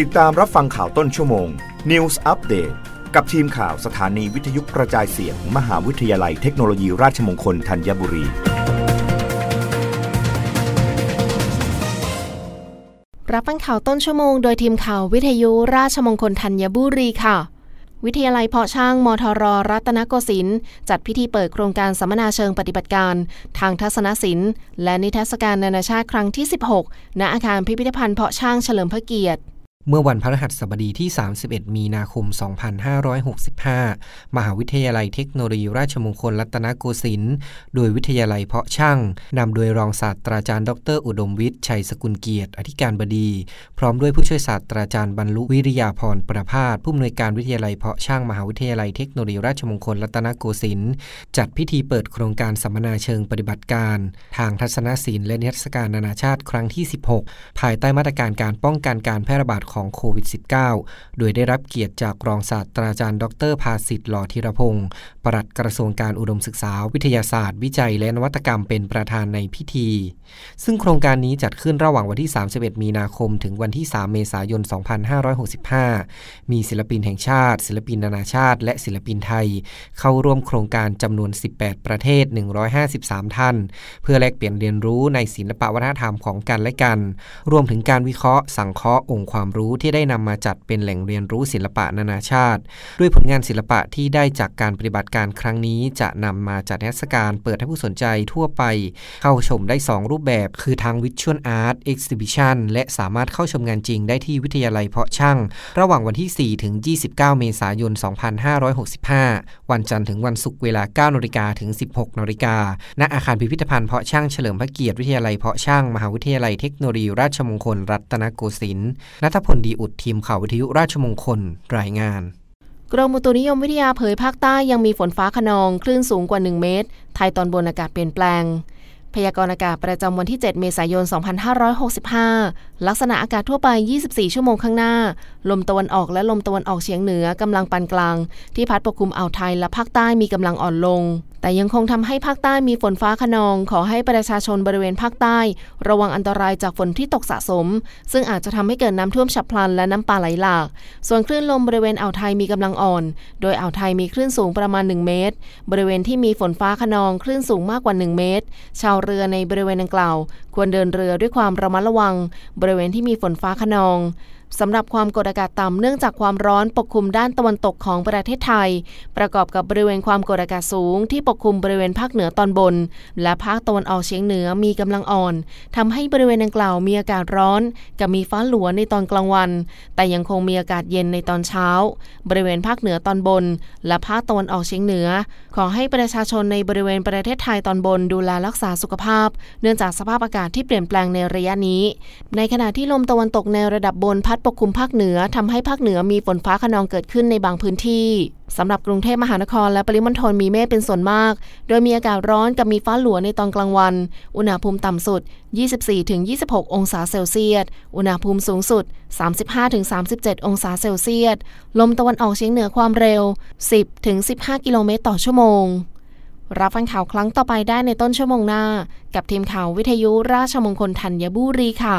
ติดตามรับฟังข่าวต้นชั่วโมง News Update กับทีมข่าวสถานีวิทยุกระจายเสียงมมหาวิทยาลัยเทคโนโลยีราชมงคลธัญบุรี รับฟังข่าวต้นชั่วโมงโดยทีมข่าววิทยุราชมงคลธัญบุรีค่ะวิทยาลัยเพาะช่างมทรรัตนโกสินทร์จัดพิธีเปิดโครงการสัมมนาเชิงปฏิบัติการ ทางทัศนศิลป์ และนิทรรศการนานาชาติครั้งที่ 16 ณอาคารพิพิธภัณฑ์เพาะช่างเฉลิมพระเกียรติ เมื่อวันพฤหัสบดีที่ 31 มีนาคม 2565 มหาวิทยาลัยเทคโนโลยีราชมงคลรัตนโกสินทร์ โดยวิทยาลัยเพาะช่าง นำโดยรองศาสตราจารย์ ดร อุดมวิทย์ ชัยสกุลเกียรติ อธิการบดี พร้อมด้วยผู้ช่วยศาสตราจารย์บรรลุวิริยาพรประพาส ผู้อำนวยการวิทยาลัยเพาะช่าง มหาวิทยาลัยเทคโนโลยีราชมงคลรัตนโกสินทร์ จัดพิธีเปิดโครงการสัมมนาเชิงปฏิบัติการ ทางทัศนศิลป์และนิทรรศการนานาชาติครั้งที่ 16 ภายใต้มาตรการการป้องกันการแพร่ระบาดของโควิด -19 โดยได้รับเกียรติจากรองศาสตราจารย์ ดรภาสิทธิ์หล่อธีรพงศ์ปลัดกระทรวงการอุดมศึกษา วิทยาศาสตร์ วิจัย และนวัตกรรมเป็นประธานในพิธี ซึ่งโครงการนี้จัดขึ้นระหว่างวันที่ 31 มีนาคม ถึงวันที่ 3 เมษายน 2565 มีศิลปินแห่งชาติ ศิลปินนานาชาติ และศิลปินไทย เข้าร่วมโครงการจำนวน 18 ประเทศ 153 ท่าน เพื่อแลกเปลี่ยนเรียนรู้ในศิลปวัฒนธรรมของกันและกัน รวมถึงการวิเคราะห์ สังเคราะห์องค์ความรู้ที่ได้นำมาจัดเป็นแหล่งเรียนรู้ศิลปะนานาชาติ ด้วยผลงานศิลปะที่ได้จากการปฏิบัติการครั้งนี้ จะนำมาจัดเทรรศกาลเปิดให้ผู้สนใจทั่วไป เข้าชมได้ 2 รูปแบบ คือทาง Visual Art Exhibition และสามารถเข้าชมงานจริงได้ที่วิทยาลัยเพาะช่าง ระหว่างวันที่ 4 ถึง 29 เมษายน 2565 วันจันทร์ถึงวันศุกร์เวลา 9นาฬิกาถึง 16นาฬิกาณอาคารพิพิธภัณฑ์เพาะช่างเฉลิมพระเกียรติวิทยาลัยเพาะช่าง มหาวิทยาลัยเทคโนโลยีราชมงคลรัตนโกสินทร์นัทพลดีอุดทีมข่าววิทยุราชมงคลรายงานกรมอุตุนิยมวิทยาเผยภาคใต้ยังมีฝนฟ้าขนอง คลื่นสูงกว่า 1 เมตร ไทยตอนบนอากาศเปลี่ยนแปลง พยากรณ์อากาศประจำวันที่ 7 เมษายน 2565 ลักษณะอากาศทั่วไป 24 ชั่วโมงข้างหน้า ลมตะวันออกและลมตะวันออกเฉียงเหนือกำลังปานกลาง ที่พัดปกคลุมอ่าวไทยและภาคใต้มีกำลังอ่อนลง แต่ยังคงทำให้ภาคใต้มีฝนฟ้าขนอง ขอให้ประชาชนบริเวณภาคใต้ ระวังอันตรายจากฝนที่ตกสะสม ซึ่งอาจจะทำให้เกิดน้ำท่วมฉับพลันและน้ำป่าไหลหลาก ส่วนคลื่นลมบริเวณอ่าวไทยมีกำลังอ่อน โดยอ่าวไทยมีคลื่นสูงประมาณ 1 เมตร บริเวณที่มีฝนฟ้าขนองคลื่นสูงมากกว่า 1 เมตร ชาวเรือในบริเวณดังกล่าว ควรเดินเรือด้วยความระมัดระวัง บริเวณที่มีฝนฟ้าขนอง สำหรับความกดอากาศต่ำเนื่องจากความร้อนปกคลุมด้านตะวันตกของประเทศไทย ประกอบกับบริเวณความกดอากาศสูง ที่ปกคลุมบริเวณภาคเหนือตอนบน และภาคตะวันออกเฉียงเหนือมีกำลังอ่อนทำให้บริเวณดังกล่าวมีอากาศร้อน กับมีฟ้าหลัวในตอนกลางวัน แต่ยังคงมีอากาศเย็นในตอนเช้า บริเวณภาคเหนือตอนบน และภาคตะวันออกเฉียงเหนือ ขอให้ประชาชนในบริเวณประเทศไทยตอนบนดูแลรักษาสุขภาพ เนื่องจากสภาพอากาศที่เปลี่ยนแปลงในระยะนี้ ในขณะที่ลมตะวันตกในระดับบนพัดปกคลุมภาคเหนือทำให้ภาคเหนือมีฝนฟ้าขนองเกิดขึ้นในบางพื้นที่สำหรับกรุงเทพมหานครและปริมณฑลมีเมฆเป็นส่วนมาก โดยมีอากาศร้อนกับมีฟ้าหลัวในตอนกลางวัน อุณหภูมิต่ำสุด 24-26 องศาเซลเซียส อุณหภูมิสูงสุด 35-37 องศาเซลเซียส ลมตะวันออกเฉียงเหนือความเร็ว 10-15 กิโลเมตรต่อชั่วโมง รับฟังข่าวครั้งต่อไปได้ในต้นชั่วโมงหน้า กับทีมข่าววิทยุราชมงคลธัญบุรีค่ะ